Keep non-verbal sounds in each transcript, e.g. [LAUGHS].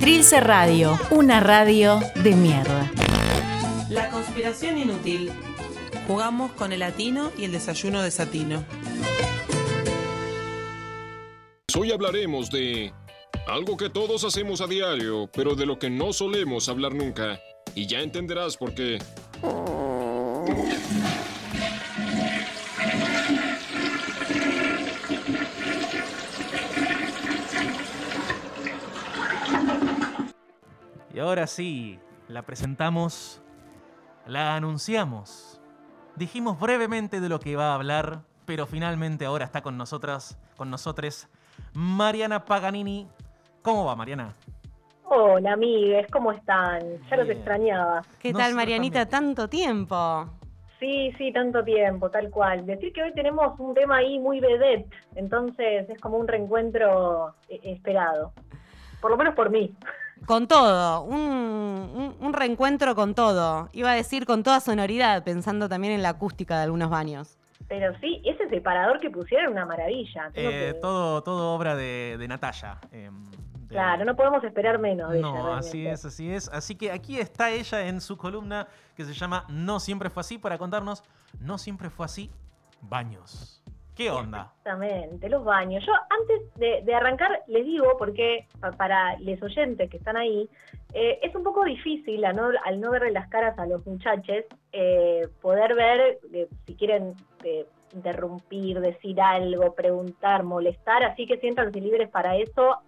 Trilce Radio, una radio de mierda. La conspiración inútil. Jugamos con el latino y el desayuno de Satino. Hoy hablaremos de algo que todos hacemos a diario, pero de lo que no solemos hablar nunca. Y ya entenderás por qué. Y ahora sí, la presentamos, la anunciamos. Dijimos brevemente de lo que iba a hablar, pero finalmente ahora está con nosotras, con nosotros, Mariana Paganini. ¿Cómo va, Mariana? Hola, amigues, ¿cómo están? Ya los Bien. extrañaba. ¿Qué No tal, Marianita? también. Tanto tiempo. Sí, sí, tanto tiempo, tal cual. Decir que hoy tenemos un tema ahí muy vedette, entonces es como un reencuentro eh, esperado. Por lo menos por mí. Con todo, un, un- un reencuentro con todo. Iba a decir con toda sonoridad, pensando también en la acústica de algunos baños. Pero sí, ese separador que pusieron es una maravilla. Eh, que- todo, todo obra de, de Natalia. em, de- Claro, no podemos esperar menos de ella. No, así es, así es. Así que aquí está ella en su columna que se llama No siempre fue así para contarnos No siempre fue así, baños. ¿Qué onda? Exactamente, los baños. Yo antes de, de arrancar les digo, porque pa- para los oyentes que están ahí, eh, es un poco difícil no- al no verle las caras a los muchachos, eh, poder ver eh, si quieren eh, interrumpir, decir algo, preguntar, molestar, así que siéntanse libres para eso.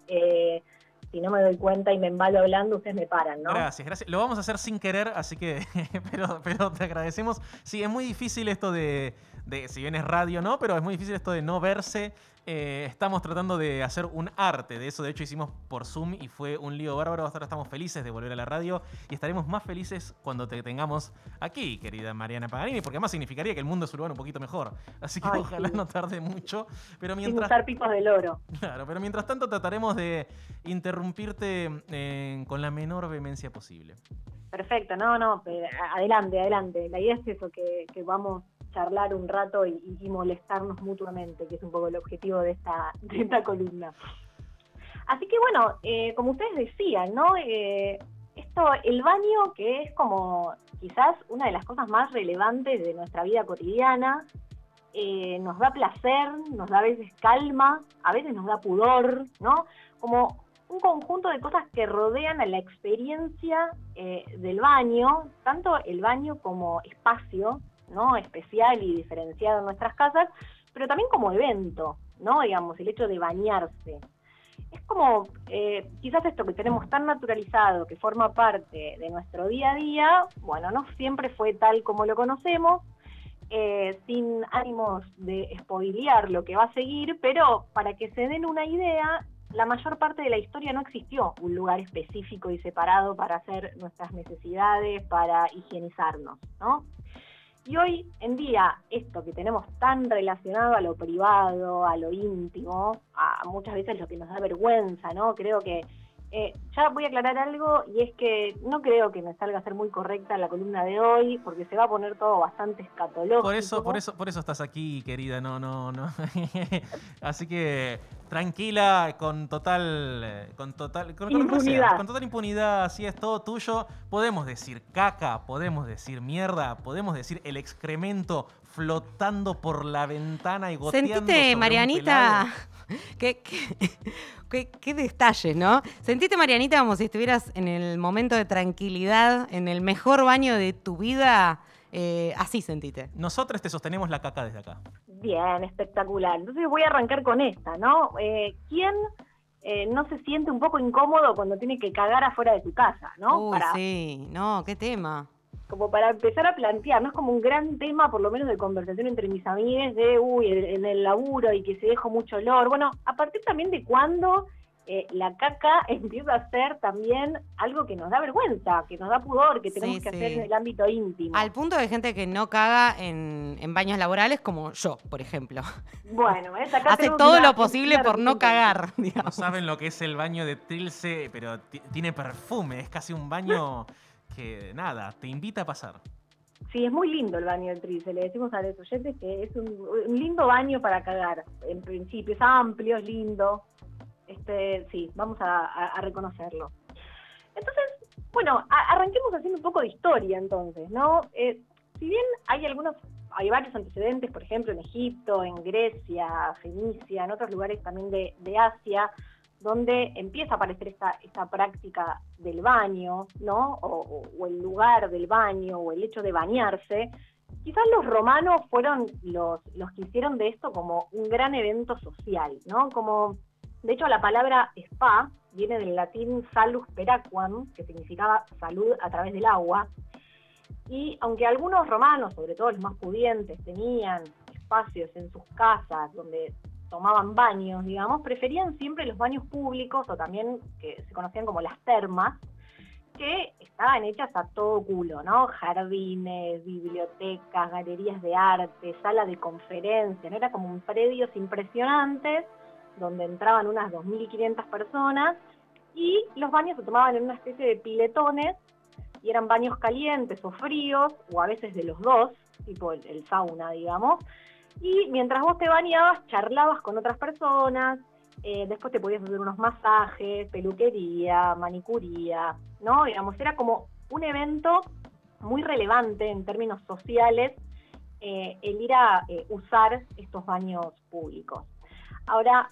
si no me doy cuenta y me embalo hablando, ustedes me paran, ¿no? Gracias, gracias. Lo vamos a hacer sin querer, así que, [LAUGHS] pero, pero te agradecemos. Sí, es muy difícil esto de, de, si bien es radio, ¿no? Pero es muy difícil esto de no verse. Eh, estamos tratando de hacer un arte de eso. De hecho, hicimos por Zoom y fue un lío bárbaro. Ahora estamos felices de volver a la radio y estaremos más felices cuando te tengamos aquí, querida Mariana Paganini, porque además significaría que el mundo es urbano un poquito mejor. Así que Ay, ojalá sí. no tarde mucho. Pero Sin mientras usar pipos del oro. Claro, pero mientras tanto trataremos de interrumpirte eh, con la menor vehemencia posible. Perfecto, no, no, adelante, adelante. La idea es eso, que, que vamos charlar un rato y, molestarnos mutuamente, que es un poco el objetivo de esta, [LAUGHS] de esta columna. Así que bueno, eh, como ustedes decían, ¿no? Eh, esto, el baño, que es como quizás una de las cosas más relevantes de nuestra vida cotidiana, eh, nos da placer, nos da a veces calma, a veces nos da pudor, ¿no? Como un conjunto de cosas que rodean a la experiencia del baño, tanto el baño como espacio, ¿no? Especial y diferenciado en nuestras casas, pero también como evento, ¿no? Digamos, el hecho de bañarse. Es como eh, quizás esto que tenemos tan naturalizado, que forma parte de nuestro día a día, bueno, no siempre fue tal como lo conocemos, eh, sin ánimos de spoilear lo que va a seguir, pero para que se den una idea, la mayor parte de la historia no existió un lugar específico y separado para hacer nuestras necesidades, para higienizarnos, ¿no? Y hoy en día, esto que tenemos tan relacionado a lo privado, a lo íntimo, a muchas veces lo que nos da vergüenza, ¿no? Creo que eh, ya voy a aclarar algo y es que no creo que me salga a ser muy correcta la columna de hoy, porque se va a poner todo bastante escatológico. Por eso, por eso, por eso estás aquí, querida. No, no, no. [LAUGHS] Así que tranquila, con total, eh, con total, con, Impunidad. sea, con total impunidad. Así es todo tuyo. Podemos decir caca, podemos decir mierda, podemos decir el excremento flotando por la ventana y goteando sobre un Marianita. [LAUGHS] Qué, qué, qué- qué detalles, ¿no? Sentite, Marianita, como si estuvieras en el momento de tranquilidad, en el mejor baño de tu vida. Eh, así sentite. Nosotros te sostenemos la caca desde acá. Bien, espectacular. Entonces voy a arrancar con esta, ¿no? Eh, ¿Quién eh, no se siente un poco incómodo cuando tiene que cagar afuera de su casa, ¿no? Uy, Para- sí, no, qué tema. Como para empezar a plantear, ¿no? Es como un gran tema, por lo menos de conversación entre mis amigues, de, uy, en el laburo y que se dejó mucho olor. Bueno, a partir también de cuando eh, la caca [LAUGHS] empieza a ser también algo que nos da vergüenza, que nos da pudor, que tenemos Sí, que sí. hacer en el ámbito íntimo. Al punto de gente que no caga en, en baños laborales, como yo, por ejemplo. Bueno, [LAUGHS] ¿ves? Acá Hace todo lo posible por no cagar, No digamos. saben lo que es el baño de Trilce, pero ti- tiene perfume. Es casi un baño [LAUGHS] que, nada, te invita a pasar. Sí, es muy lindo el baño del Trilce. Le decimos a los oyentes que es un, lindo baño para cagar. En principio es amplio, es lindo. Este, sí, vamos a, reconocerlo. Entonces, bueno, arranquemos haciendo un poco de historia entonces, ¿no? Eh, si bien hay algunos, hay varios antecedentes, por ejemplo, en Egipto, en Grecia, Fenicia, en otros lugares también de, de Asia, donde empieza a aparecer esta, esta práctica del baño, ¿no? O, o- el lugar del baño, o el hecho de bañarse. Quizás los romanos fueron los, los que hicieron de esto como un gran evento social, ¿no? Como, de hecho, la palabra spa viene del latín salus peraquam, que significaba salud a través del agua. Y aunque algunos romanos, sobre todo los más pudientes, tenían espacios en sus casas donde tomaban baños, digamos, preferían siempre los baños públicos o también que se conocían como las termas, que estaban hechas a todo culo, ¿no? Jardines, bibliotecas, galerías de arte, sala de conferencia. Era como un predios impresionantes donde entraban unas 2.500 personas y los baños se tomaban en una especie de piletones y eran baños calientes o fríos, o a veces de los dos, tipo el, el sauna, digamos. Y mientras vos te bañabas, charlabas con otras personas, eh, después te podías hacer unos masajes, peluquería, manicuría, ¿no? Digamos, era como un evento muy relevante en términos sociales eh, el ir a eh, usar estos baños públicos. Ahora,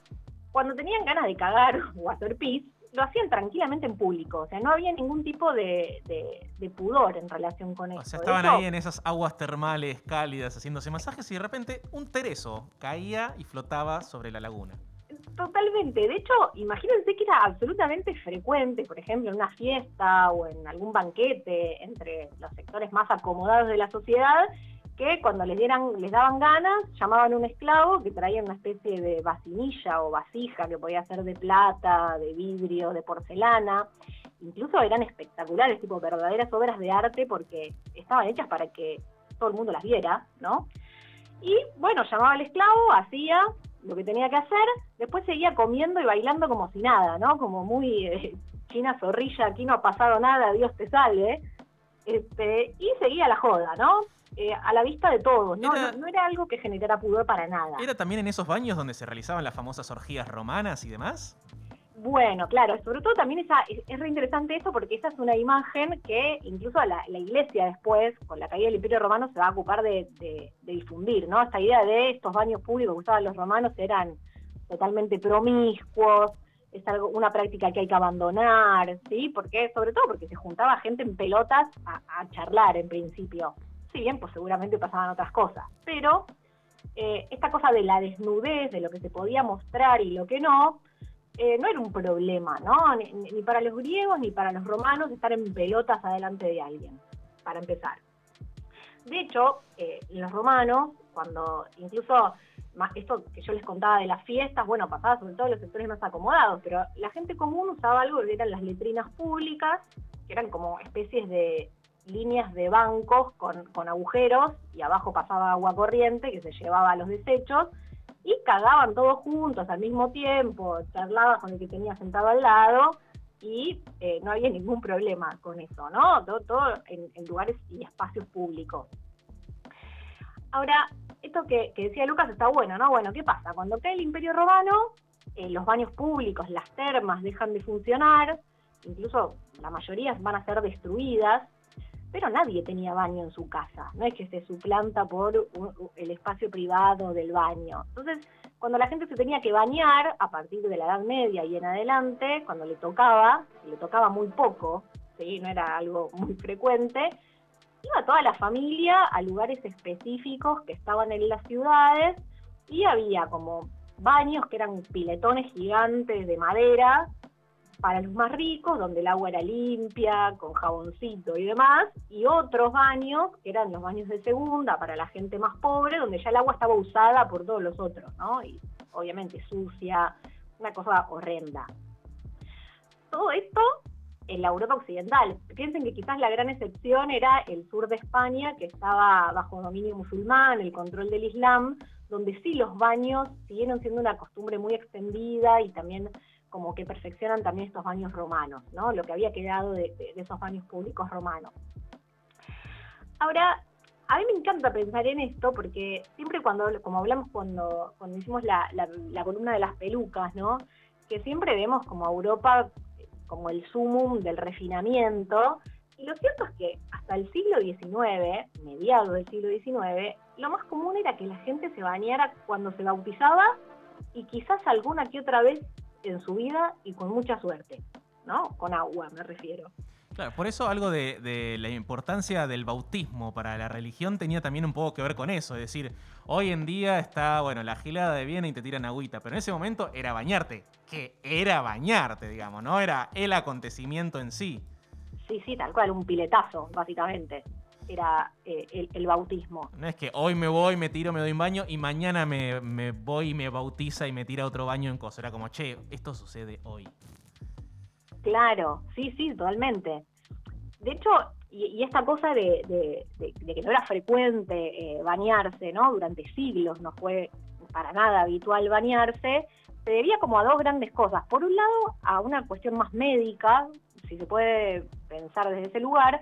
cuando tenían ganas de cagar [LAUGHS] o hacer pis, lo hacían tranquilamente en público, o sea, no había ningún tipo de, de- de pudor en relación con O esto. sea, estaban ahí en esas aguas termales cálidas haciéndose masajes y de repente un tereso caía y flotaba sobre la laguna. Totalmente. De hecho, imagínense que era absolutamente frecuente, por ejemplo, en una fiesta o en algún banquete entre los sectores más acomodados de la sociedad, que cuando les dieran, les daban ganas, llamaban a un esclavo que traía una especie de vasinilla o vasija que podía ser de plata, de vidrio, de porcelana. Incluso eran espectaculares, tipo verdaderas obras de arte, porque estaban hechas para que todo el mundo las viera, ¿no? Y bueno, llamaba al esclavo, hacía lo que tenía que hacer, después seguía comiendo y bailando como si nada, ¿no? Como muy eh, china zorrilla, aquí no ha pasado nada, Dios te salve. Este, y seguía la joda, ¿no? Eh, a la vista de todos, ¿no? Era- No, no era algo que generara pudor para nada. ¿Era también en esos baños donde se realizaban las famosas orgías romanas y demás? Bueno, claro, sobre todo también esa, es, es re interesante eso porque esa es una imagen que incluso la, la iglesia después, con la caída del Imperio Romano, se va a ocupar de, de- de difundir, ¿no? Esta idea de estos baños públicos que usaban los romanos eran totalmente promiscuos, es algo, una práctica que hay que abandonar, ¿sí? Porque, sobre todo porque se juntaba gente en pelotas a, a charlar en principio. Si bien, pues seguramente pasaban otras cosas, pero eh, esta cosa de la desnudez, de lo que se podía mostrar y lo que no, eh, no era un problema, ¿no? Ni, para los griegos ni para los romanos estar en pelotas adelante de alguien, para empezar. De hecho, eh, los romanos, cuando incluso esto que yo les contaba de las fiestas, bueno, pasaba sobre todo en los sectores más acomodados, pero la gente común usaba algo que eran las letrinas públicas, que eran como especies de líneas de bancos con, con agujeros y abajo pasaba agua corriente que se llevaba a los desechos y cagaban todos juntos al mismo tiempo, charlabas con el que tenía sentado al lado y eh, no había ningún problema con eso, ¿no? Todo, todo en, lugares y espacios públicos. Ahora, esto que, que decía Lucas está bueno, ¿no? Bueno, ¿qué pasa? Cuando cae el Imperio Romano, eh, los baños públicos, las termas dejan de funcionar, incluso la mayoría van a ser destruidas, pero nadie tenía baño en su casa, no es que se suplanta por el espacio privado del baño. Entonces, cuando la gente se tenía que bañar, a partir de la Edad Media y en adelante, cuando le tocaba, le tocaba muy poco, ¿sí? no era algo muy frecuente, iba toda la familia a lugares específicos que estaban en las ciudades y había como baños que eran piletones gigantes de madera para los más ricos, donde el agua era limpia, con jaboncito y demás, y otros baños, que eran los baños de segunda, para la gente más pobre, donde ya el agua estaba usada por todos los otros, ¿no? Y obviamente sucia, una cosa horrenda. Todo esto en la Europa occidental. Piensen que quizás la gran excepción era el sur de España, que estaba bajo dominio musulmán, el control del Islam, donde sí los baños siguieron siendo una costumbre muy extendida y también como que perfeccionan también estos baños romanos, ¿no? Lo que había quedado de, esos baños públicos romanos. Ahora, a mí me encanta pensar en esto porque siempre cuando, como hablamos cuando, cuando hicimos la, la- la columna de las pelucas, ¿no? Que siempre vemos como a Europa como el sumum del refinamiento. Y lo cierto es que hasta el siglo XIX, mediados del siglo XIX, lo más común era que la gente se bañara cuando se bautizaba y quizás alguna que otra vez en su vida y con mucha suerte, ¿no? Con agua me refiero. Claro, por eso algo de, de, la importancia del bautismo para la religión tenía también un poco que ver con eso. Es decir, hoy en día está, bueno, la gilada de Viena y te tiran agüita, pero en ese momento era bañarte, que era bañarte, digamos, no era el acontecimiento en sí. Sí, sí, tal cual, un piletazo, básicamente. Era eh, el, el, bautismo. No es que hoy me voy, me tiro, me doy un baño y mañana me, me voy y me bautiza y me tira otro baño en cosa. Era como, che, esto sucede hoy. Claro, sí, sí, totalmente. De hecho, y, y esta cosa de, de, de, de, que no era frecuente eh, bañarse, ¿no? Durante siglos no fue para nada habitual bañarse, se debía como a dos grandes cosas. Por un lado, a una cuestión más médica, si se puede pensar desde ese lugar,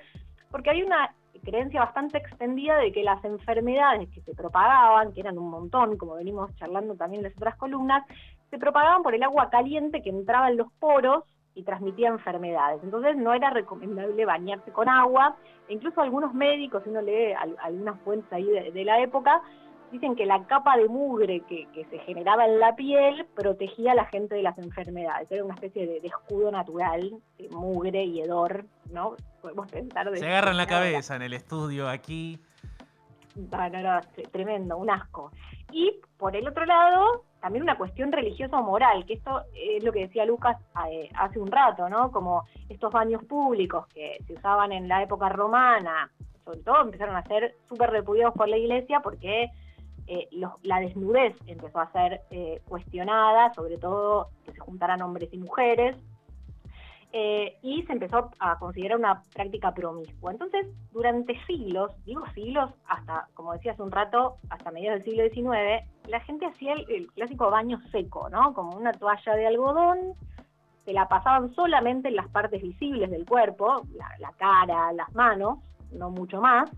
porque había una creencia bastante extendida de que las enfermedades que se propagaban, que eran un montón, como venimos charlando también en las otras columnas, se propagaban por el agua caliente que entraba en los poros y transmitía enfermedades. Entonces no era recomendable bañarse con agua, e incluso algunos médicos, si uno lee algunas fuentes ahí de, de la época, dicen que la capa de mugre que, que, se generaba en la piel protegía a la gente de las enfermedades. Era una especie de, de escudo natural, de mugre y hedor, ¿no? Podemos pensar de Se agarran la cabeza en el estudio aquí. No, no, no, tremendo, un asco. Y por el otro lado, también una cuestión religiosa o moral, que esto es lo que decía Lucas eh, hace un rato, ¿no? Como estos baños públicos que se usaban en la época romana, sobre todo empezaron a ser súper repudiados por la iglesia porque eh, la desnudez empezó a ser eh, cuestionada, sobre todo que se juntaran hombres y mujeres, eh, y se empezó a considerar una práctica promiscua. Entonces, durante siglos, digo siglos, hasta, como decía hace un rato, hasta mediados del siglo XIX, la gente hacía el, clásico baño seco, ¿no? Como una toalla de algodón, se la pasaban solamente en las partes visibles del cuerpo, la cara, las manos, no mucho más,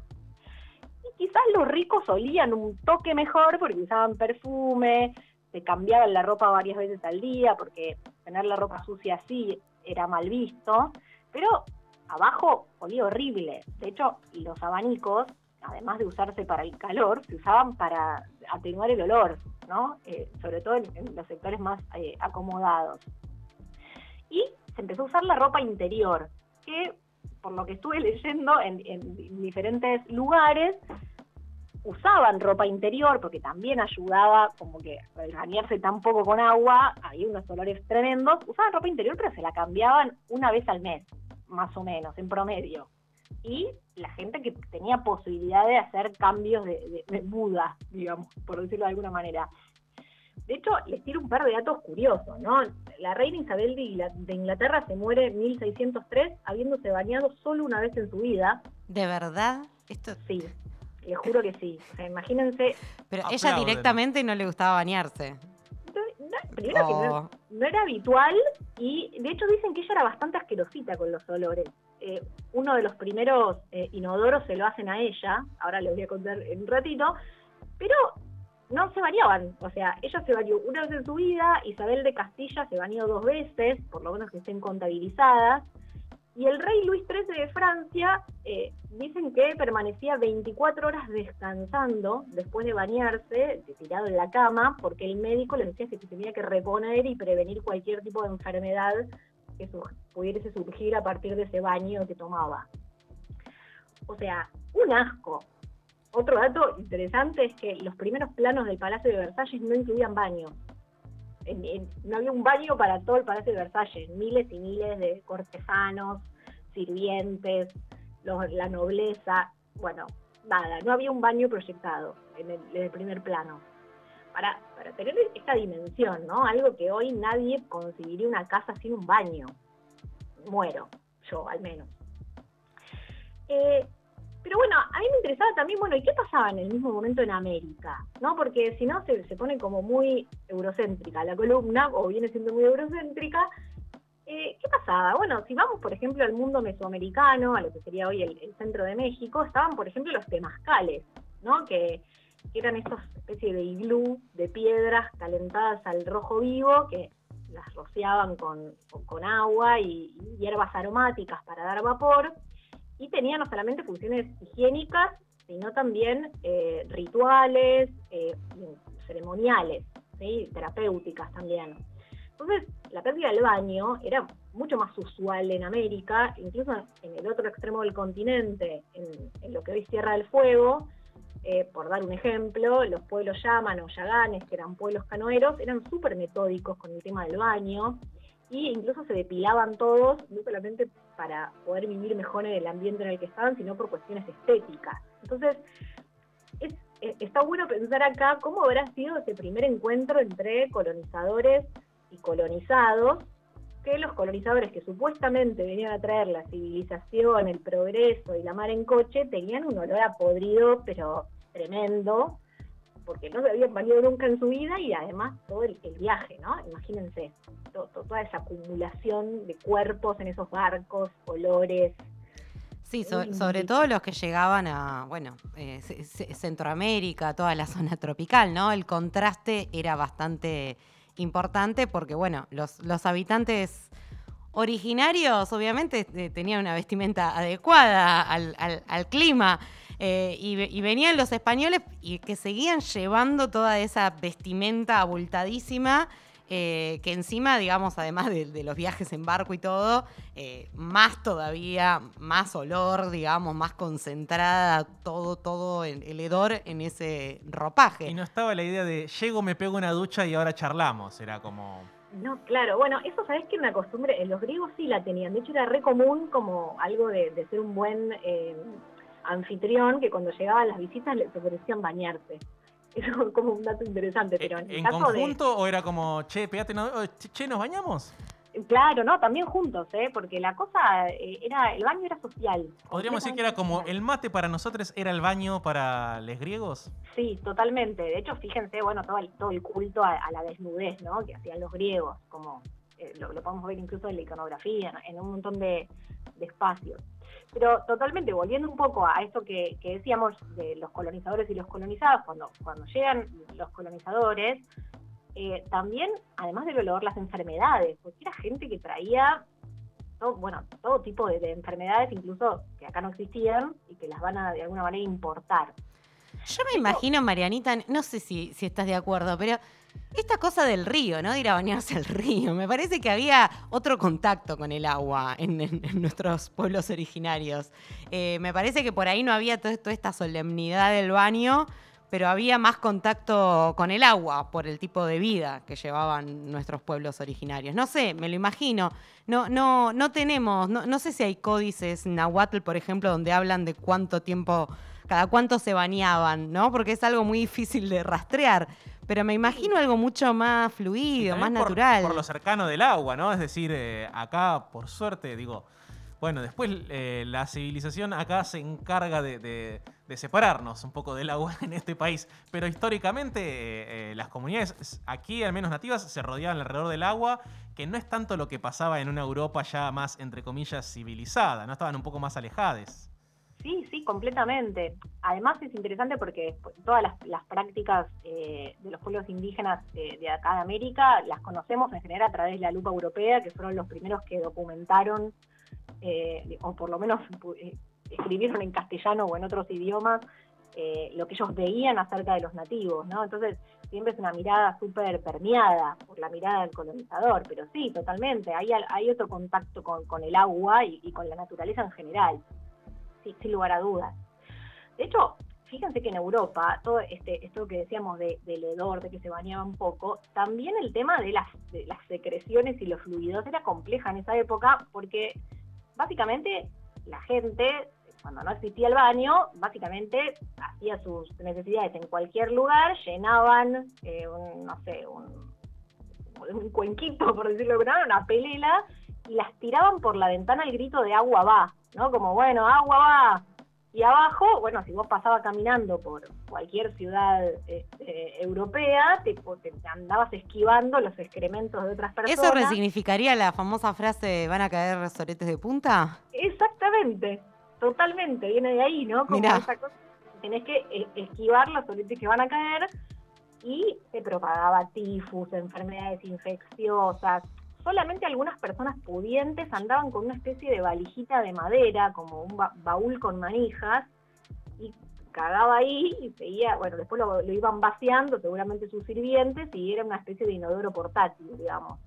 quizás los ricos olían un toque mejor porque usaban perfume, se cambiaban la ropa varias veces al día porque tener la ropa sucia así era mal visto, pero abajo olía horrible. De hecho, los abanicos, además de usarse para el calor, se usaban para atenuar el olor, ¿no? Eh, sobre todo en, los sectores más eh, acomodados. Y se empezó a usar la ropa interior, que por lo que estuve leyendo en, en diferentes lugares, usaban ropa interior porque también ayudaba como que al bañarse tan poco con agua, había unos olores tremendos, usaban ropa interior pero se la cambiaban una vez al mes, más o menos, en promedio. Y la gente que tenía posibilidad de hacer cambios de, de, de muda, digamos, por decirlo de alguna manera. De hecho, les tiro un par de datos curiosos, ¿no? La reina Isabel de Inglaterra se muere en 1603 habiéndose bañado solo una vez en su vida. ¿De verdad? Esto sí, les juro que sí. O sea, imagínense. Pero Aplauden. ella directamente no le gustaba bañarse. No, primero oh. que no, no, era habitual y de hecho dicen que ella era bastante asquerosita con los olores. Eh, uno de los primeros eh, inodoros se lo hacen a ella, ahora les voy a contar en un ratito, pero no se bañaban, o sea, ella se bañó una vez en su vida, Isabel de Castilla se bañó dos veces, por lo menos que estén contabilizadas, y el rey Luis XIII de Francia eh, dicen que permanecía 24 horas descansando después de bañarse, tirado en la cama, porque el médico le decía que se tenía que reponer y prevenir cualquier tipo de enfermedad que pudiese surgir a partir de ese baño que tomaba. O sea, un asco. Otro dato interesante es que los primeros planos del Palacio de Versalles no incluían baño no había un baño para todo el Palacio de Versalles, miles y miles de cortesanos, sirvientes, la nobleza, bueno, nada, no había un baño proyectado en el, en el primer plano. Para, para, tener esta dimensión, ¿no? Algo que hoy nadie conseguiría una casa sin un baño. Muero, yo al menos. Eh, pero bueno, a mí me interesaba también, bueno, ¿y qué pasaba en el mismo momento en América? ¿No? Porque si no se, se pone como muy eurocéntrica la columna, o viene siendo muy eurocéntrica. Eh, ¿Qué pasaba? Bueno, si vamos, por ejemplo, al mundo mesoamericano, a lo que sería hoy el, centro de México, estaban, por ejemplo, los temazcales, ¿no? Que, que eran estas especies de iglú de piedras calentadas al rojo vivo, que las rociaban con, con- con agua y, y hierbas aromáticas para dar vapor, y tenía no solamente funciones higiénicas, sino también eh, rituales, eh, ceremoniales, terapéuticas también. Entonces, la pérdida del baño era mucho más usual en América, incluso en el otro extremo del continente, en, lo que hoy es Tierra del Fuego, eh, por dar un ejemplo, los pueblos Yaman o Yaganes, que eran pueblos canoeros, eran súper metódicos con el tema del baño, y incluso se depilaban todos, no solamente para poder vivir mejor en el ambiente en el que estaban, sino por cuestiones estéticas. Entonces, es- eh, está bueno pensar acá cómo habrá sido ese primer encuentro entre colonizadores y colonizados, que los colonizadores que supuestamente venían a traer la civilización, el progreso y la mar en coche, tenían un olor a podrido, pero tremendo, porque no se habían bañado nunca en su vida y además todo el, el viaje, ¿no? Imagínense, to- to- toda esa acumulación de cuerpos en esos barcos, olores. Sí, so- sobre todo los que llegaban a, bueno, eh, Centroamérica, toda la [LAUGHS] zona tropical, ¿no? El contraste era bastante importante porque, bueno, los, los habitantes originarios obviamente eh, tenían una vestimenta adecuada al, al- al clima. Eh, y, ve- y venían los españoles y que seguían llevando toda esa vestimenta abultadísima, eh, que encima, digamos, además de, de los viajes en barco y todo, eh, más todavía, más olor, digamos, más concentrada, todo, todo el, el hedor en ese ropaje. Y no estaba la idea de llego, me pego una ducha y ahora charlamos. Era como. No, claro, bueno, eso sabés que una costumbre, los griegos sí la tenían, de hecho era re común como algo de, de ser un buen eh, anfitrión, que cuando llegaban las visitas les ofrecían bañarse. Eso [LAUGHS] es como un dato interesante, pero en, el ¿En caso conjunto o era como, che, pegate, ¿nos bañamos? de... Claro, no, también juntos, ¿eh? Porque la cosa eh, era, el baño era social. Podríamos decir que era como el mate para nosotros era el baño para los griegos. Sí, totalmente. De hecho, fíjense, bueno, todo el, todo el culto a, a la desnudez, ¿no? Que hacían los griegos, como eh, lo, lo podemos ver incluso en la iconografía, en, en un montón de, de espacios. Pero totalmente, volviendo un poco a esto que, que decíamos de los colonizadores y los colonizados, cuando, cuando llegan los colonizadores, eh, también, además del olor, las enfermedades, porque era gente que traía todo, bueno, todo tipo de, de enfermedades, incluso que acá no existían y que las van a de alguna manera importar. Yo me imagino, Marianita, no sé si, si estás de acuerdo, pero esta cosa del río, ¿no? De ir a bañarse al río. Me parece que había otro contacto con el agua en, nuestros pueblos originarios. Eh, me parece que por ahí no había toda esta solemnidad del baño, pero había más contacto con el agua por el tipo de vida que llevaban nuestros pueblos originarios. No sé, me lo imagino. No, no, no tenemos, no, no sé si hay códices nahuatl, por ejemplo, donde hablan de cuánto tiempo, cada cuánto se bañaban, ¿no? Porque es algo muy difícil de rastrear. Pero me imagino algo mucho más fluido, más por- natural. Por, lo cercano del agua, ¿no? Es decir, eh, acá, por suerte, digo, bueno, después eh, la civilización acá se encarga de, de- de separarnos un poco del agua [LAUGHS] en este país, pero históricamente eh, eh, las comunidades aquí, al menos nativas, se rodeaban alrededor del agua, que no es tanto lo que pasaba en una Europa ya más, entre comillas, civilizada, ¿no? Estaban un poco más alejadas. Sí, sí, completamente. Además es interesante porque todas las, las prácticas eh, de los pueblos indígenas de, de acá de América las conocemos en general a través de la lupa europea, que fueron los primeros que documentaron, eh, o por lo menos eh, escribieron en castellano o en otros idiomas, eh, lo que ellos veían acerca de los nativos, ¿no? Entonces siempre es una mirada súper permeada por la mirada del colonizador, pero sí, totalmente, hay, hay otro contacto con, el agua y con la naturaleza en general sí, sin lugar a dudas. De hecho, fíjense que en Europa, todo este, esto que decíamos de, del hedor, de que se bañaba un poco, también el tema de las, de las secreciones y los fluidos era compleja en esa época porque básicamente la gente, cuando no existía el baño, básicamente hacía sus necesidades en cualquier lugar, llenaban, eh, un, no sé, un, un cuenquito, por decirlo de una pelela, y las tiraban por la ventana al grito de agua va, ¿no? Como, bueno, agua va. Y abajo, bueno, si vos pasabas caminando por cualquier ciudad este, europea, te, te andabas esquivando los excrementos de otras personas. ¿Eso resignificaría la famosa frase van a caer soretes de punta? Exactamente, totalmente, viene de ahí, ¿no? Como Mirá. esa cosa, tenés que eh, esquivar los soletes que van a caer. y se propagaba tifus, enfermedades infecciosas. Solamente algunas personas pudientes andaban con una especie de valijita de madera, como un ba- baúl con manijas, y cagaba ahí y seguía, bueno, después lo, lo iban vaciando, seguramente sus sirvientes, y era una especie de inodoro portátil, digamos.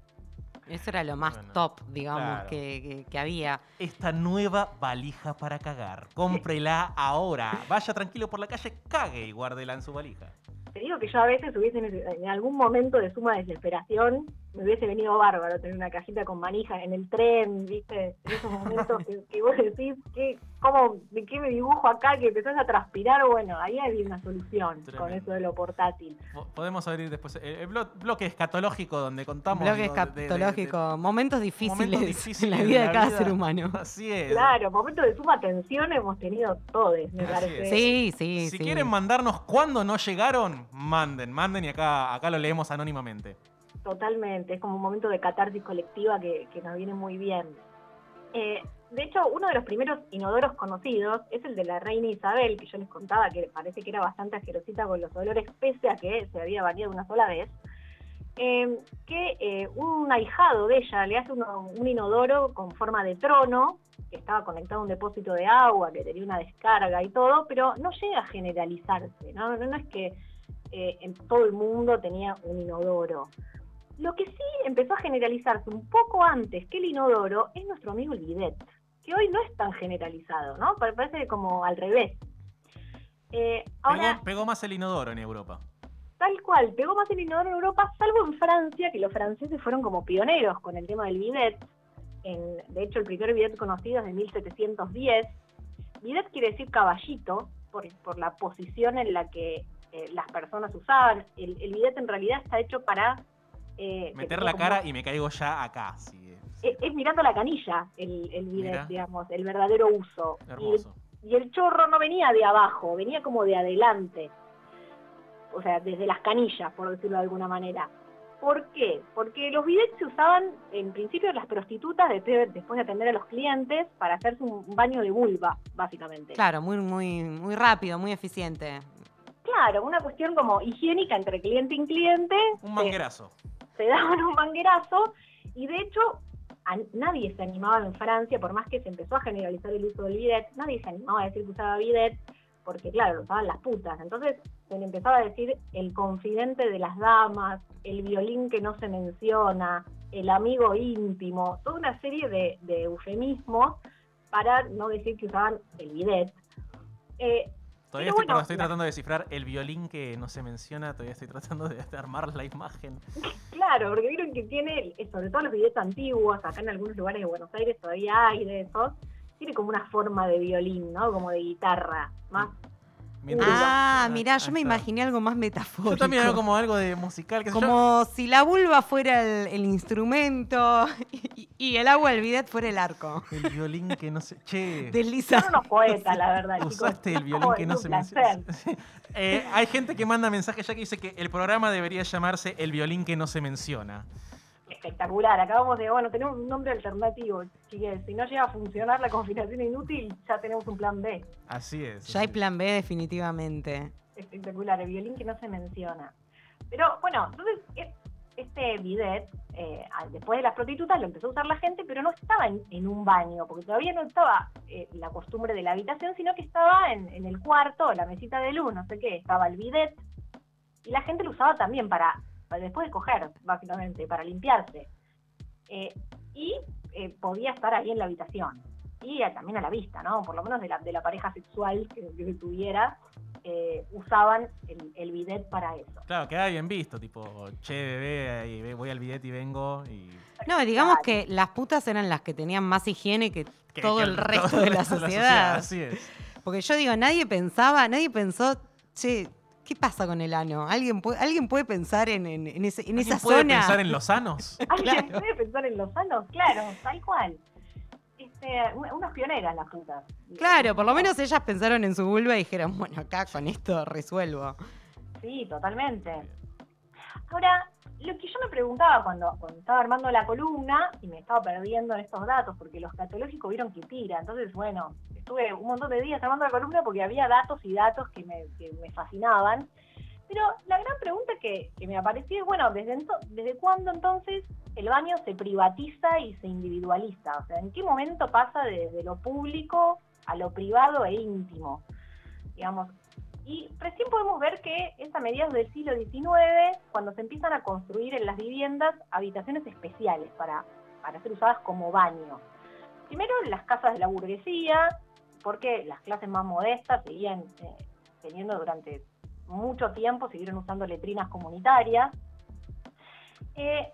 Eso era lo más Bueno, top, digamos, claro. que, que- que había. Esta nueva valija para cagar. Cómprela ahora. Vaya tranquilo por la calle, cague y guárdela en su valija. Te digo que yo a veces hubiese, en algún momento de suma desesperación, me hubiese venido bárbaro tener una cajita con manija en el tren, ¿viste? En esos momentos que, que vos decís, ¿qué, cómo, ¿de qué me dibujo acá? Que empezás a transpirar, bueno, ahí había una solución con eso de lo portátil. Po- Podemos abrir después el, el blo- bloque escatológico donde contamos. Bloque digo, de- de- de- escatológico, momentos difíciles, momentos difíciles en la vida de cada vida. ser humano. Así es. Claro, momentos de suma tensión hemos tenido todos, me Así parece. es. Sí, sí, si sí. quieren mandarnos cuándo no llegaron, manden, manden y acá, acá lo leemos anónimamente. Totalmente, es como un momento de catarsis colectiva que, que nos viene muy bien. Eh, de hecho, uno de los primeros inodoros conocidos es el de la reina Isabel, que yo les contaba que parece que era bastante asquerosita con los olores, pese a que se había bañado una sola vez. eh, que eh, un ahijado de ella le hace un inodoro con forma de trono, que estaba conectado a un depósito de agua, que tenía una descarga y todo, pero no llega a generalizarse, ¿no? Es que en todo el mundo tenía un inodoro. Lo que sí empezó a generalizarse un poco antes que el inodoro es nuestro amigo el bidet, que hoy no es tan generalizado, ¿no? Pa- Parece como al revés. Eh, ahora, Pegó, pegó más el inodoro en Europa. tal cual, pegó más el inodoro en Europa, salvo en Francia, que los franceses fueron como pioneros con el tema del bidet. En- de hecho, el primer bidet conocido es de 1710. Bidet quiere decir caballito, por, por la posición en la que eh, las personas usaban. El, el bidet en realidad está hecho para... eh, Meter la como- cara y me caigo ya acá. sí, sí. es, es mirando la canilla el, el bidet, Mira. digamos, el verdadero uso. Y, Hermoso. y el chorro no venía de abajo, venía como de adelante. O sea, desde las canillas, por decirlo de alguna manera. ¿Por qué? Porque los bidets se usaban en principio las prostitutas después, después de atender a los clientes para hacerse un baño de vulva, básicamente. Claro, muy, muy, muy rápido, muy eficiente. Claro, una cuestión como higiénica entre cliente y cliente. Un se- manguerazo. Se [LAUGHS] daban un manguerazo y de hecho nadie se animaba en Francia, por más que se empezó a generalizar el uso del bidet, nadie se animaba a decir que usaba bidet, porque claro, lo usaban las putas. Entonces se le empezaba a decir el confidente de las damas, el violín que no se menciona, el amigo íntimo, toda una serie de, de eufemismos para no decir que usaban el bidet. Eh, Todavía estoy, bueno, perdón, estoy tratando de descifrar el violín que no se menciona. Todavía estoy tratando de, de armar la imagen. Claro, porque vieron que tiene, eh, sobre todo los billetes antiguos, acá en algunos lugares de Buenos Aires todavía hay de esos, tiene como una forma de violín, ¿no? Como de guitarra, más Mientras- Ah, mirá, yo ahí me imaginé algo más metafórico. Yo también veo como algo de musical. Que Como si la vulva fuera el, el instrumento [LAUGHS] y, y el agua del bidet fuera el arco. El violín que no se. Che. Desliza. Son unos poetas, la verdad, chicos. Usaste el violín Oh, que no se menciona. [LAUGHS] Eh, hay gente que manda mensajes ya que dice que el programa debería llamarse El violín que no se menciona. Espectacular, acabamos de, bueno, tenemos un nombre alternativo, chiques. Si no llega a funcionar la combinación inútil, ya tenemos un plan B. Así es. Ya hay plan B definitivamente. Espectacular, el violín que no se menciona. Pero bueno, entonces este bidet, eh, después de las prostitutas, lo empezó a usar la gente, pero no estaba en, en un baño, porque todavía no estaba eh, la costumbre de la habitación, sino que estaba en, en el cuarto, la mesita de luz, no sé qué, estaba el bidet, y la gente lo usaba también para después de coger, básicamente, para limpiarse. Eh, y eh, podía estar ahí en la habitación. Y eh, también a la vista, ¿no? Por lo menos de la, de la pareja sexual que, tuviera, eh, usaban el, el bidet para eso. es. Claro, queda bien visto. Tipo, che, bebé, voy al bidet y vengo. Y... No, digamos Claro. que las putas eran las que tenían más higiene que, que- todo que el resto de la sociedad. Así es. Porque yo digo, nadie pensaba, nadie pensó, che, ¿qué pasa con el ano? ¿Alguien puede, ¿alguien puede pensar en, en, en ese- en esa ¿Alguien puede zona? pensar en los sanos? [LAUGHS] ¿Alguien Claro. puede pensar en los sanos? Claro, tal cual. Este, un- unas pioneras las putas. Claro, por lo menos ellas pensaron en su vulva y dijeron, bueno, acá con esto resuelvo. Sí, totalmente. Ahora, lo que yo me preguntaba cuando, estaba armando la columna y me estaba perdiendo en estos datos, porque los catológicos vieron que tira, entonces, bueno, estuve un montón de días armando la columna porque había datos y datos que me, que me fascinaban. Pero la gran pregunta que, que me apareció es, bueno, ¿desde, ento- ¿desde cuándo entonces el baño se privatiza y se individualiza? O sea, ¿en qué momento pasa de, de lo público a lo privado e íntimo? Digamos, y recién podemos ver que es a mediados del siglo XIX cuando se empiezan a construir en las viviendas habitaciones especiales para, para ser usadas como baño. Primero las casas de la burguesía, porque las clases más modestas seguían eh, teniendo durante mucho tiempo, siguieron usando letrinas comunitarias. Eh,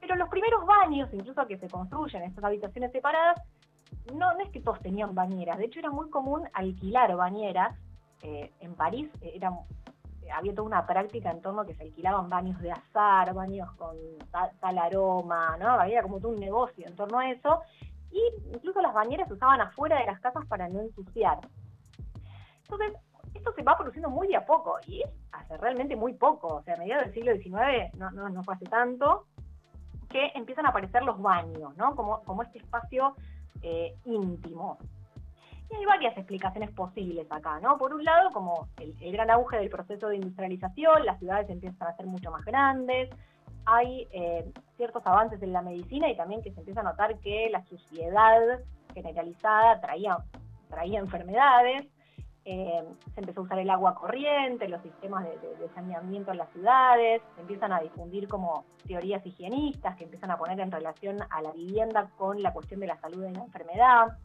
pero los primeros baños, incluso que se construyen estas habitaciones separadas, no, no es que todos tenían bañeras, de hecho era muy común alquilar bañeras. Eh, en París eh, eh, había toda una práctica en torno a que se alquilaban baños de azar, baños con tal, aroma, ¿no? Había como todo un negocio en torno a eso. Y incluso las bañeras se usaban afuera de las casas para no ensuciar. Entonces, esto se va produciendo muy de a poco, y es hace realmente muy poco, o sea, a mediados del siglo XIX, no, no, no fue hace tanto, que empiezan a aparecer los baños, ¿no? Como, como este espacio íntimo. Y hay varias explicaciones posibles acá, ¿no? Por un lado, como el, gran auge del proceso de industrialización, las ciudades empiezan a ser mucho más grandes, hay eh, ciertos avances en la medicina y también que se empieza a notar que la suciedad generalizada traía, traía enfermedades, eh, se empezó a usar el agua corriente, los sistemas de, de- de saneamiento en las ciudades, se empiezan a difundir como teorías higienistas que empiezan a poner en relación a la vivienda con la cuestión de la salud y la enfermedad.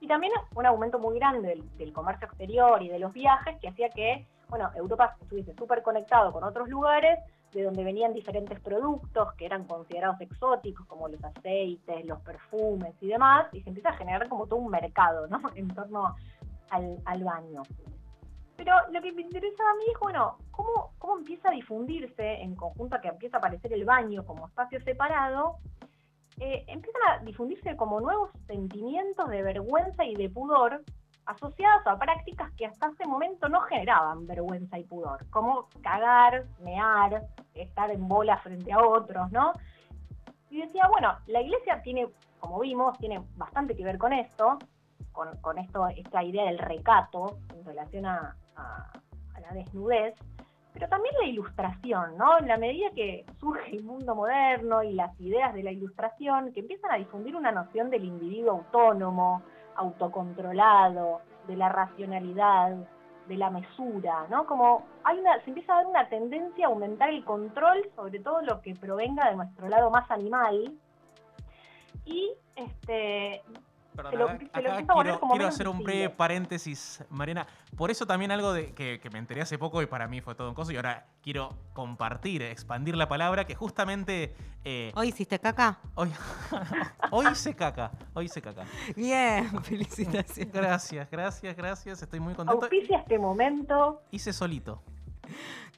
Y también un aumento muy grande del, comercio exterior y de los viajes que hacía que, bueno, Europa estuviese súper conectado con otros lugares de donde venían diferentes productos que eran considerados exóticos, como los aceites, los perfumes y demás, y se empieza a generar como todo un mercado, ¿no? [LAUGHS] En torno al, al baño. Pero lo que me interesa a mí es, bueno, ¿cómo, cómo empieza a difundirse en conjunto a que empieza a aparecer el baño como espacio separado? Eh, empiezan a difundirse como nuevos sentimientos de vergüenza y de pudor asociados a prácticas que hasta ese momento no generaban vergüenza y pudor, como cagar, mear, estar en bola frente a otros, ¿no? Y decía, bueno, la iglesia tiene, como vimos, tiene bastante que ver con esto, con, esto, esta idea del recato en relación a la desnudez, pero también la ilustración, ¿no? En la medida que surge el mundo moderno y las ideas de la ilustración, que empiezan a difundir una noción del individuo autónomo, autocontrolado, de la racionalidad, de la mesura, ¿no? Como hay una, se empieza a dar una tendencia a aumentar el control sobre todo lo que provenga de nuestro lado más animal. Y este Perdón, lo- acá, acá quiero, hacer un breve paréntesis, Mariana. Por eso también algo de, que, que me enteré hace poco y para mí fue todo un coso y ahora quiero compartir, expandir la palabra que justamente eh, ¿Hoy hiciste caca? hoy, [LAUGHS] hoy se caca, hoy se caca. Bien, [LAUGHS] felicitaciones. Gracias, gracias, gracias, estoy muy contento. auspicia este momento. Hice solito.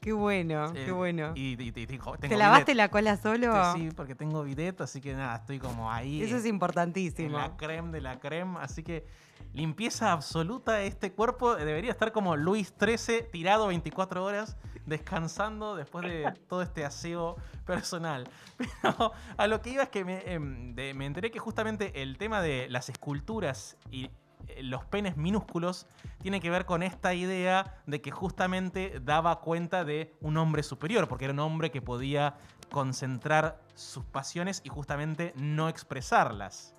Qué bueno, eh, qué bueno. Y, y- y- tengo- ¿Te lavaste bidet. la cola solo? Sí, porque tengo bidet, así que nada, estoy como ahí. Eso es en importantísimo. la creme de la creme, así que limpieza absoluta este cuerpo. Debería estar como Luis XIII, tirado 24 horas, descansando después de [LAUGHS] todo este aseo personal. [LAUGHS] Pero a lo que iba es que me, em, de- me enteré que justamente el tema de las esculturas y los penes minúsculos tiene que ver con esta idea de que justamente daba cuenta de un hombre superior, porque era un hombre que podía concentrar sus pasiones y justamente no expresarlas.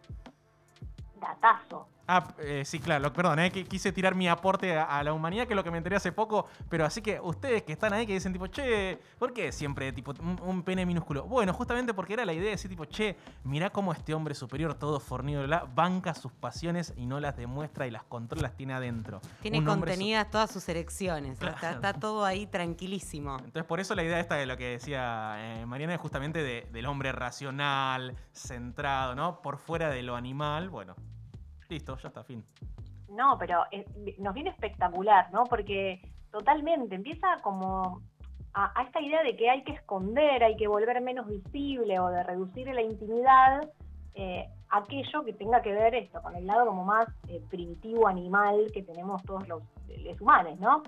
Datazo. Ah, eh, sí, claro, perdón, eh, que quise tirar mi aporte a, a la humanidad, que es lo que me enteré hace poco, pero así que ustedes que están ahí que dicen tipo, che, ¿por qué siempre tipo un, un pene minúsculo? Bueno, justamente porque era la idea de decir tipo, che, mirá cómo este hombre superior, todo fornido, bla, banca sus pasiones y no las demuestra y las controla, las tiene adentro. Tiene Un hombre su- contenidas todas sus erecciones. Está, todo ahí tranquilísimo. Entonces, por eso la idea esta de lo que decía eh, Mariana es justamente de- del hombre racional, centrado, ¿no? Por fuera de lo animal. Bueno, listo, ya está, fin. No, pero eh, nos viene espectacular, ¿no? Porque totalmente empieza como a, esta idea de que hay que esconder, hay que volver menos visible o de reducir la intimidad eh, aquello que tenga que ver esto con el lado como más eh, primitivo animal que tenemos todos los seres humanos, ¿no?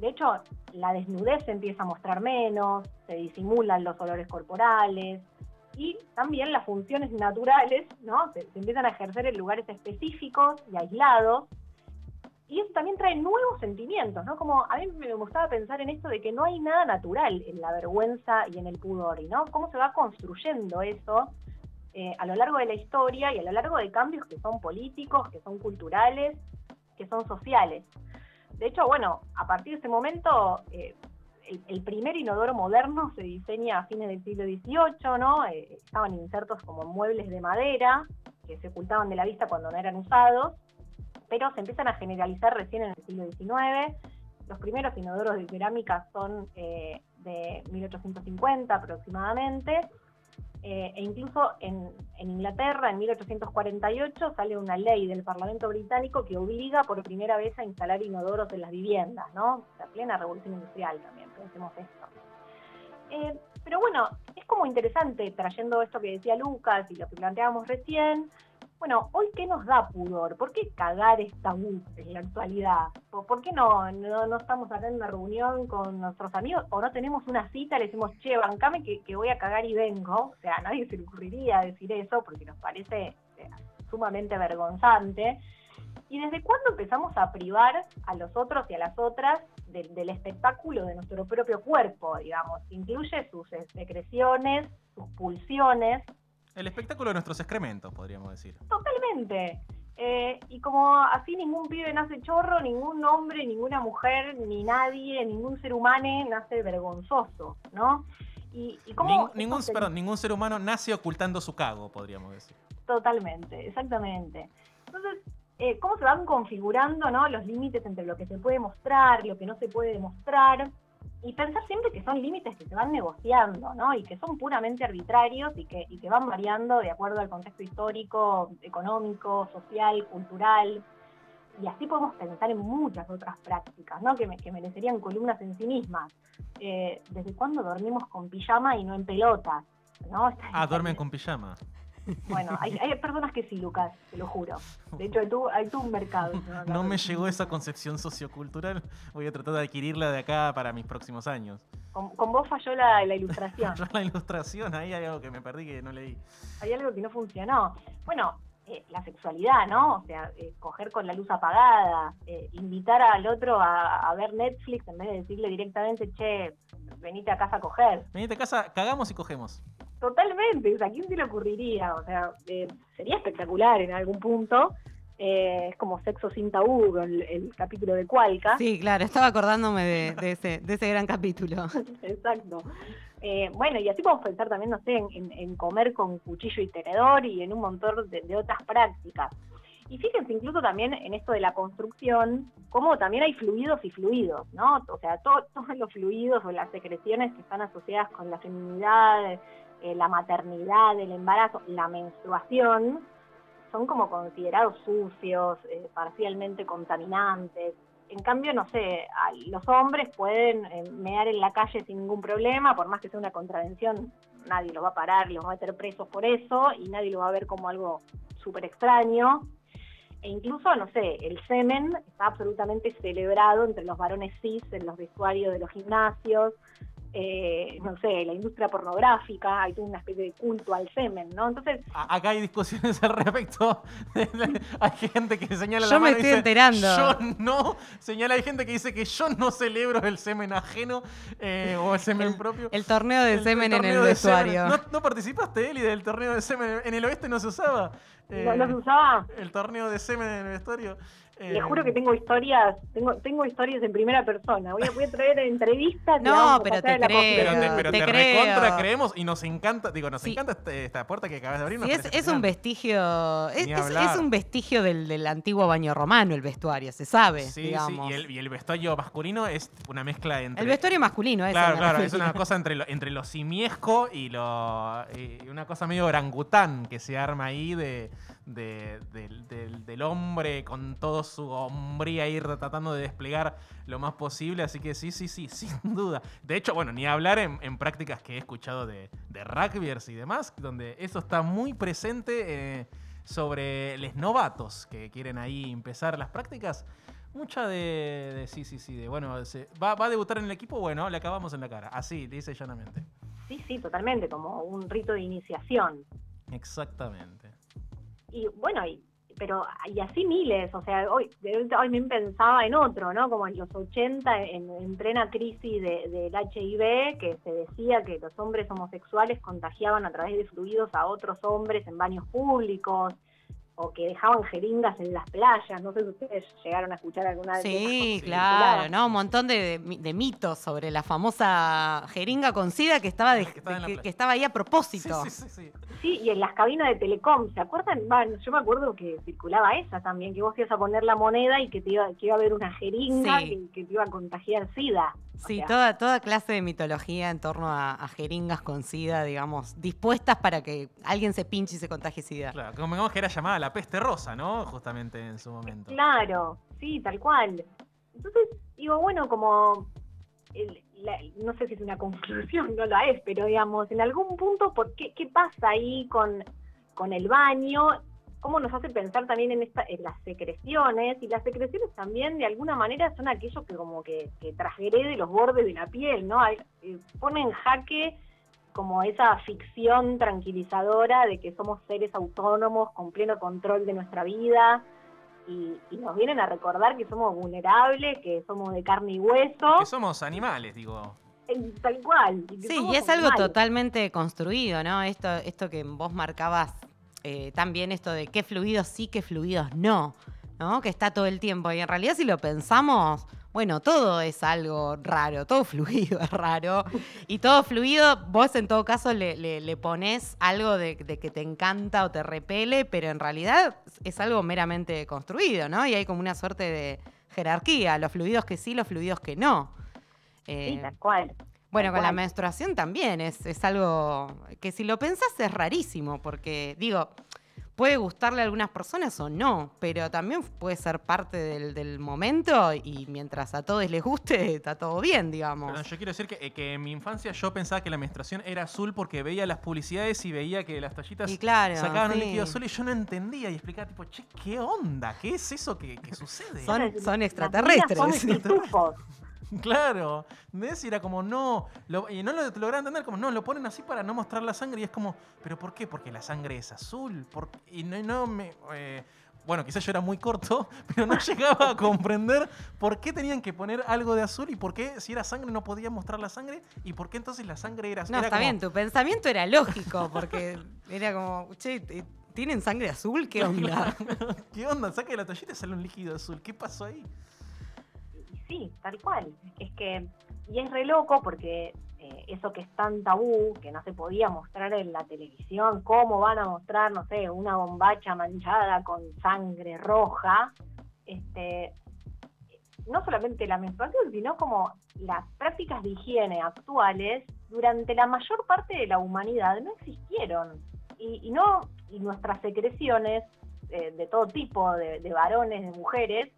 De hecho, la desnudez se empieza a mostrar menos, se disimulan los olores corporales y también las funciones naturales, ¿no? Se, empiezan a ejercer en lugares específicos y aislados y eso también trae nuevos sentimientos, ¿no? Como a mí me gustaba pensar en esto de que no hay nada natural en la vergüenza y en el pudor, ¿no? Cómo se va construyendo eso eh, a lo largo de la historia y a lo largo de cambios que son políticos, que son culturales, que son sociales. De hecho, bueno, a partir de ese momento, eh, el, primer inodoro moderno se diseña a fines del siglo XVIII, ¿no? Eh, estaban insertos como muebles de madera que se ocultaban de la vista cuando no eran usados, pero se empiezan a generalizar recién en el siglo XIX. Los primeros inodoros de cerámica son de 1850 aproximadamente, eh, e incluso en, Inglaterra, en 1848, sale una ley del Parlamento británico que obliga por primera vez a instalar inodoros en las viviendas, ¿no? La plena revolución industrial también, pensemos esto. Eh, pero bueno, es como interesante, trayendo esto que decía Lucas y lo que planteábamos recién, bueno, hoy qué nos da pudor, ¿por qué cagar es tabú en la actualidad? ¿Por qué no, no, estamos acá en una reunión con nuestros amigos o no tenemos una cita, le decimos, che, bancame que, que voy a cagar y vengo? O sea, a nadie se le ocurriría decir eso porque nos parece eh, sumamente vergonzante. ¿Y desde cuándo empezamos a privar a los otros y a las otras del espectáculo de nuestro propio cuerpo, digamos? Incluye sus secreciones, sus pulsiones, el espectáculo de nuestros excrementos, podríamos decir. Totalmente. Eh, y como así ningún pibe nace chorro, ningún hombre, ninguna mujer, ni nadie, ningún ser humano nace vergonzoso, ¿no? Y, ningún, perdón, ningún ser humano nace ocultando su cago, podríamos decir. Totalmente, exactamente. Entonces, eh, ¿cómo se van configurando ¿no? los límites entre lo que se puede mostrar, lo que no se puede demostrar? Y pensar siempre que son límites que se van negociando, ¿no? Y que son puramente arbitrarios y que, y que van variando de acuerdo al contexto histórico, económico, social, cultural. Y así podemos pensar en muchas otras prácticas, ¿no? Que, que merecerían columnas en sí mismas. Eh, ¿Desde cuándo dormimos con pijama y no en pelotas? ¿no? Ah, duermen con pijama. Bueno, hay, personas que sí, Lucas, te lo juro. De hecho, hay todo, un mercado. [LAUGHS] No, me llegó esa concepción sociocultural. Voy a tratar de adquirirla de acá para mis próximos años. Con, vos falló la, ilustración. [LAUGHS] falló la ilustración, ahí hay algo que me perdí que no leí. Hay algo que no funcionó. Bueno, eh, la sexualidad, ¿no? O sea, eh, coger con la luz apagada, eh, invitar al otro a, a, ver Netflix en vez de decirle directamente, che, venite a casa a coger. Venite a casa, cagamos y cogemos. Totalmente, ¿a quién se le ocurriría? O sea, eh, sería espectacular en algún punto. Eh, es como Sexo sin tabú, el, capítulo de Cualca. Sí, claro, estaba acordándome de, ese, de ese gran capítulo. [LAUGHS] Exacto. Eh, bueno, y así podemos pensar también, no sé, en, comer con cuchillo y tenedor y en un montón de, otras prácticas. Y fíjense incluso también en esto de la construcción, como también hay fluidos y fluidos, ¿no? O sea, [LAUGHS] todos los fluidos o las secreciones que están asociadas con la feminidad, eh, la maternidad, el embarazo, la menstruación, son como considerados sucios, eh, parcialmente contaminantes. En cambio, no sé, los hombres pueden eh, mear en la calle sin ningún problema, por más que sea una contravención, nadie lo va a parar, los va a meter presos por eso y nadie lo va a ver como algo súper extraño. E incluso, no sé, el semen está absolutamente celebrado entre los varones cis en los vestuarios de los gimnasios, eh, no sé, la industria pornográfica, hay toda una especie de culto al semen, ¿no? Entonces... Acá hay discusiones al respecto. [LAUGHS] hay gente que señala yo me estoy enterando. Yo no. Señala, hay gente que dice que yo no celebro el semen ajeno eh, o el semen propio. El torneo de semen en el vestuario. ¿No, participaste, Eli, del torneo de semen? En el oeste no se usaba. ¿No, ¿No se usaba? El torneo de semen en el vestuario. Les juro que tengo historias, tengo, tengo historias en primera persona. Voy a, voy a traer entrevistas. No, pero te creo. Pero te, recontra creemos y nos encanta, digo, nos encanta este, esta puerta que acabas de abrir. Sí, es, un vestigio, es, es, un vestigio del, del, antiguo baño romano el vestuario, se sabe. Sí, digamos. sí, y el, y el, vestuario masculino es una mezcla entre. El vestuario masculino, es. Claro, claro, es una cosa entre lo, entre lo simiesco y lo. Y una cosa medio orangután que se arma ahí de del, hombre con todo su hombría ir tratando de desplegar lo más posible. Así que sí, sí, sí, [LAUGHS] sin duda. De hecho, bueno, ni hablar en, prácticas que he escuchado de, de rugbyers y demás, donde eso está muy presente eh, sobre los novatos que quieren ahí empezar las prácticas. Mucha de, sí, sí, sí, de bueno, va, va, a debutar en el equipo, bueno, le acabamos en la cara. Así, dice llanamente. Sí, sí, totalmente, como un rito de iniciación. Exactamente. Y bueno, y pero y así miles, o sea, hoy, hoy me pensaba en otro, ¿no? Como en los 80, en, en plena crisis de- del HIV, que se decía que los hombres homosexuales contagiaban a través de fluidos a otros hombres en baños públicos, o que dejaban jeringas en las playas, no sé si ustedes llegaron a escuchar alguna de esas Sí, cosas claro. ¿no? Un montón de, de- de mitos sobre la famosa jeringa con sida que estaba, de- Que estaba que- que ahí a propósito. Sí, sí, sí, sí. Sí, y en las cabinas de Telecom, ¿se acuerdan? Bueno, yo me acuerdo que circulaba esa también, que vos ibas a poner la moneda y que, te iba, que iba a haber una jeringa Sí. que, que te iba a contagiar SIDA. O Sí, sea, toda, toda clase de mitología en torno a, a jeringas con sida, digamos, dispuestas para que alguien se pinche y se contagie sida. Claro, como digamos que era llamada la peste rosa, ¿no? Justamente en su momento. Claro, sí, tal cual. Entonces, digo, bueno, como, el- la- no sé si es una [LAUGHS] conclusión, no la es, pero digamos, en algún punto, ¿por qué, ¿qué pasa ahí con, con el baño? ¿Cómo nos hace pensar también en, esta, en las secreciones? Y las secreciones también, de alguna manera, son aquello que como que, que transgrede los bordes de la piel, ¿no? Hay- eh, pone en jaque como esa ficción tranquilizadora de que somos seres autónomos con pleno control de nuestra vida y, y nos vienen a recordar que somos vulnerables, que somos de carne y hueso, Que somos animales, digo. eh, tal cual. Sí, y es algo totalmente construido, ¿no? Esto, esto que vos marcabas eh, también, esto de qué fluidos sí, qué fluidos no, ¿no? Que está todo el tiempo. Y en realidad, si lo pensamos, bueno, todo es algo raro, todo [LAUGHS] fluido es raro. Y todo fluido, vos en todo caso le, le, le pones algo de, de que te encanta o te repele, pero en realidad es algo meramente construido, ¿no? Y hay como una suerte de jerarquía, los fluidos que sí, los fluidos que no. Sí, Eh, tal cual. Bueno, con la menstruación también es, es algo que si lo pensás es rarísimo, porque digo, puede gustarle a algunas personas o no, pero también puede ser parte del, del momento y mientras a todos les guste, está todo bien, digamos. Perdón, yo quiero decir que, eh, que en mi infancia yo pensaba que la menstruación era azul porque veía las publicidades y veía que las Y claro, sacaban un sí. líquido azul y yo no entendía y explicaba tipo, che, ¿qué onda? ¿Qué es eso que, que sucede? Son- extraterrestres. Son pitufos. [LAUGHS] Claro, ¿ves? Y era como, no, lo- y no lo lograban entender, como, no, lo ponen así para no mostrar la sangre y es como, ¿pero por qué? Porque la sangre es azul, por- y no, no me... eh, bueno, quizás yo era muy corto, [LAUGHS] pero no llegaba a comprender por qué tenían que poner algo de azul y por qué si era sangre no podía mostrar la sangre y por qué entonces la sangre era azul. no, Era está como- bien, tu pensamiento era lógico, porque era como, che, eh, ¿tienen sangre azul? ¿Qué onda? [LAUGHS] ¿Qué onda? Saca de la toallita y sale un líquido azul. ¿Qué pasó ahí? Sí, tal cual. Es que, y es re loco porque eh, eso que es tan tabú, que no se podía mostrar en la televisión, cómo van a mostrar, no sé, una bombacha manchada con sangre roja, este, no solamente la menstruación, sino como las prácticas de higiene actuales durante la mayor parte de la humanidad no existieron. Y, y no, y nuestras secreciones eh, de todo tipo, de, de varones, de mujeres,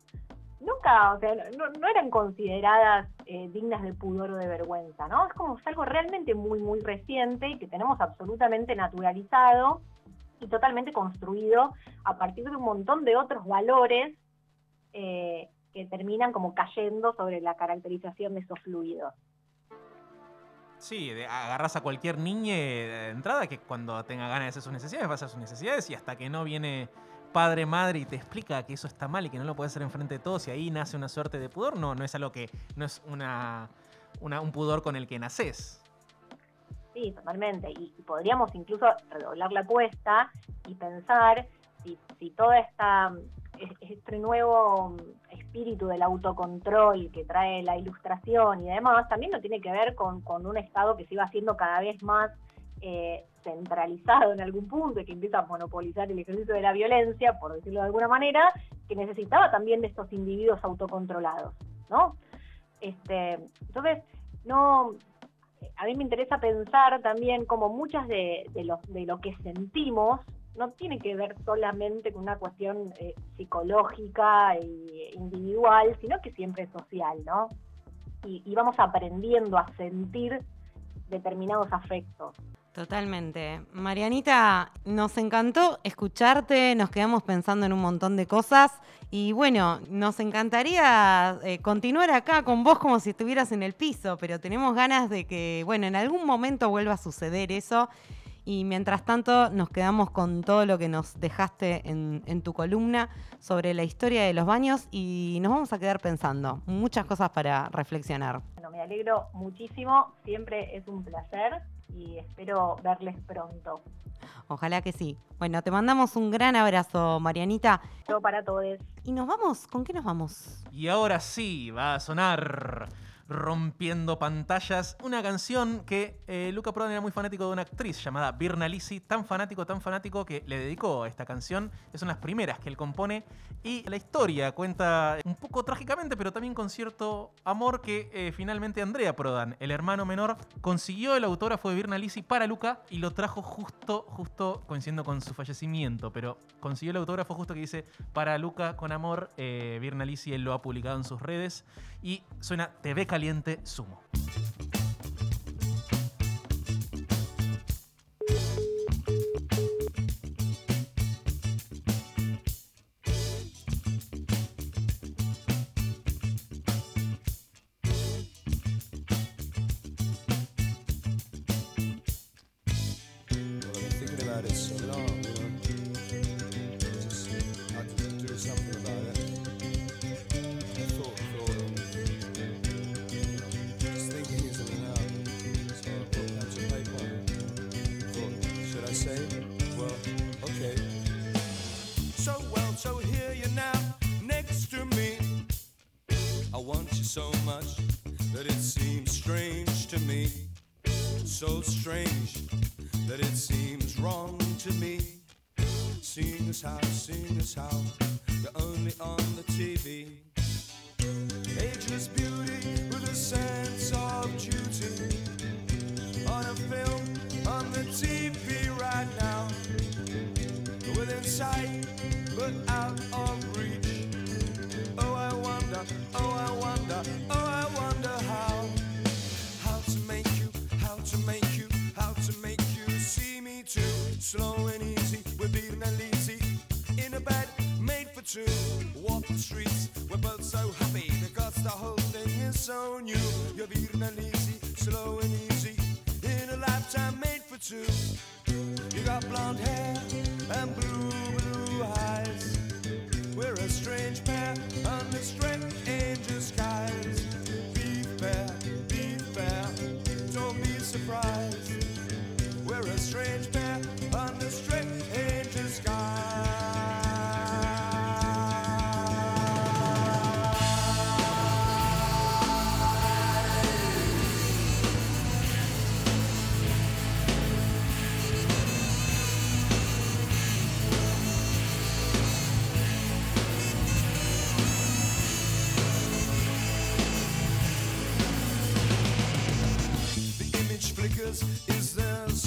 nunca, o sea, no, eran consideradas eh, dignas de pudor o de vergüenza, ¿no? Es como es algo realmente muy, muy reciente y que tenemos absolutamente naturalizado y totalmente construido a partir de un montón de otros valores eh, que terminan como cayendo sobre la caracterización de esos fluidos. Sí, agarras a cualquier niña de entrada que cuando tenga ganas de hacer sus necesidades va a hacer sus necesidades y hasta que no viene padre, madre y te explica que eso está mal y que no lo puedes hacer enfrente de todos y ahí nace una suerte de pudor, no, no es algo que, no es una, un pudor con el que naces. Sí, totalmente. Y, podríamos incluso redoblar la apuesta y pensar si, toda esta es- este nuevo espíritu del autocontrol que trae la ilustración y demás, también no tiene que ver con, con un Estado que se iba haciendo cada vez más eh, centralizado en algún punto y que empieza a monopolizar el ejercicio de la violencia, por decirlo de alguna manera, que necesitaba también de estos individuos autocontrolados, ¿no? Este, entonces, no, a mí me interesa pensar también como muchas de, lo, que sentimos no tiene que ver solamente con una cuestión eh, psicológica e individual, sino que siempre es social, ¿no? Y vamos aprendiendo a sentir determinados afectos. Totalmente. Marianita, nos encantó escucharte, nos quedamos pensando en un montón de cosas y bueno, nos encantaría eh, continuar acá con vos como si estuvieras en el piso, pero tenemos ganas de que, bueno, en algún momento vuelva a suceder eso Y mientras tanto, nos quedamos con todo lo que nos dejaste en, en tu columna sobre la historia de los baños y nos vamos a quedar pensando. Muchas cosas para reflexionar. Bueno, me alegro muchísimo, siempre es un placer y espero verles pronto. Ojalá que sí. Bueno, te mandamos un gran abrazo, Marianita. Todo para todos. ¿Y nos vamos? ¿Con qué nos vamos? Y ahora sí, va a sonar rompiendo pantallas. Una canción que eh, Luca Prodan era muy fanático de una actriz llamada Birna Lisi, tan fanático, tan fanático que le dedicó esta canción. Es una de las primeras que él compone. Y la historia cuenta un poco trágicamente, pero también con cierto amor que eh, finalmente Andrea Prodan, el hermano menor, consiguió el autógrafo de Birna Lisi para Luca y lo trajo justo, justo coincidiendo con su fallecimiento. Pero consiguió el autógrafo justo que dice para Luca con amor. Eh, Birna Lisi, él lo ha publicado en sus redes. Y suena TV Caliente Sumo. So much that it seems strange to me. So strange that it seems wrong to me. Seeing as how, seeing as how you're only on the TV. Walk the streets, we're both so happy because the whole thing is so new. You're being and easy, slow and easy, in a lifetime made for two. You got blonde hair and blue, blue eyes. We're a strange pair under strange skies.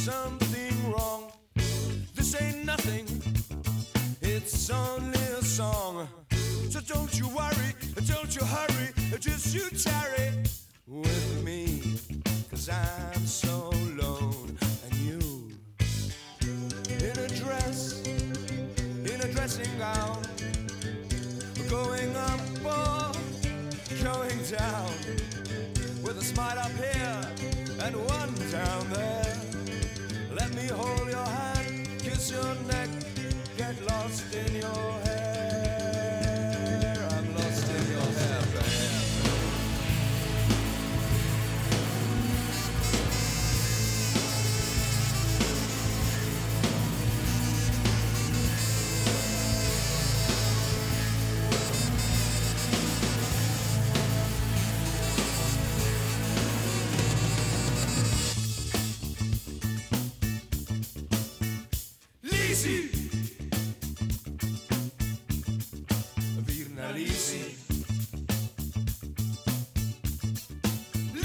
Something wrong? This ain't nothing. It's only a song. So don't you worry, don't you hurry, just you tarry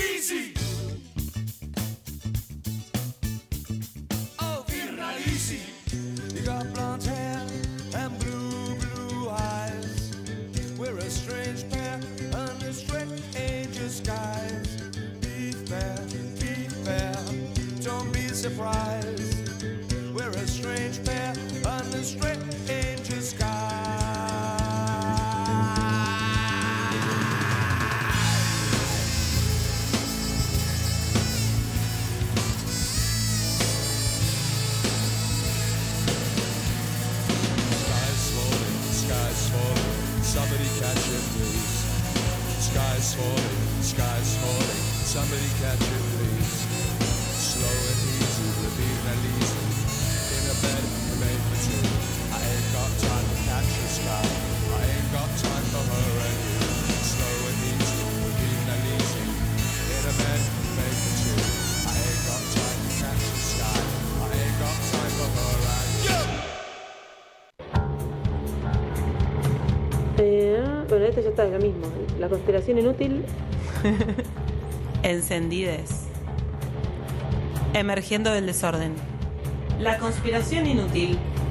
Lisi de lo mismo, la conspiración inútil. [LAUGHS] Encendides. Emergiendo del desorden. La conspiración inútil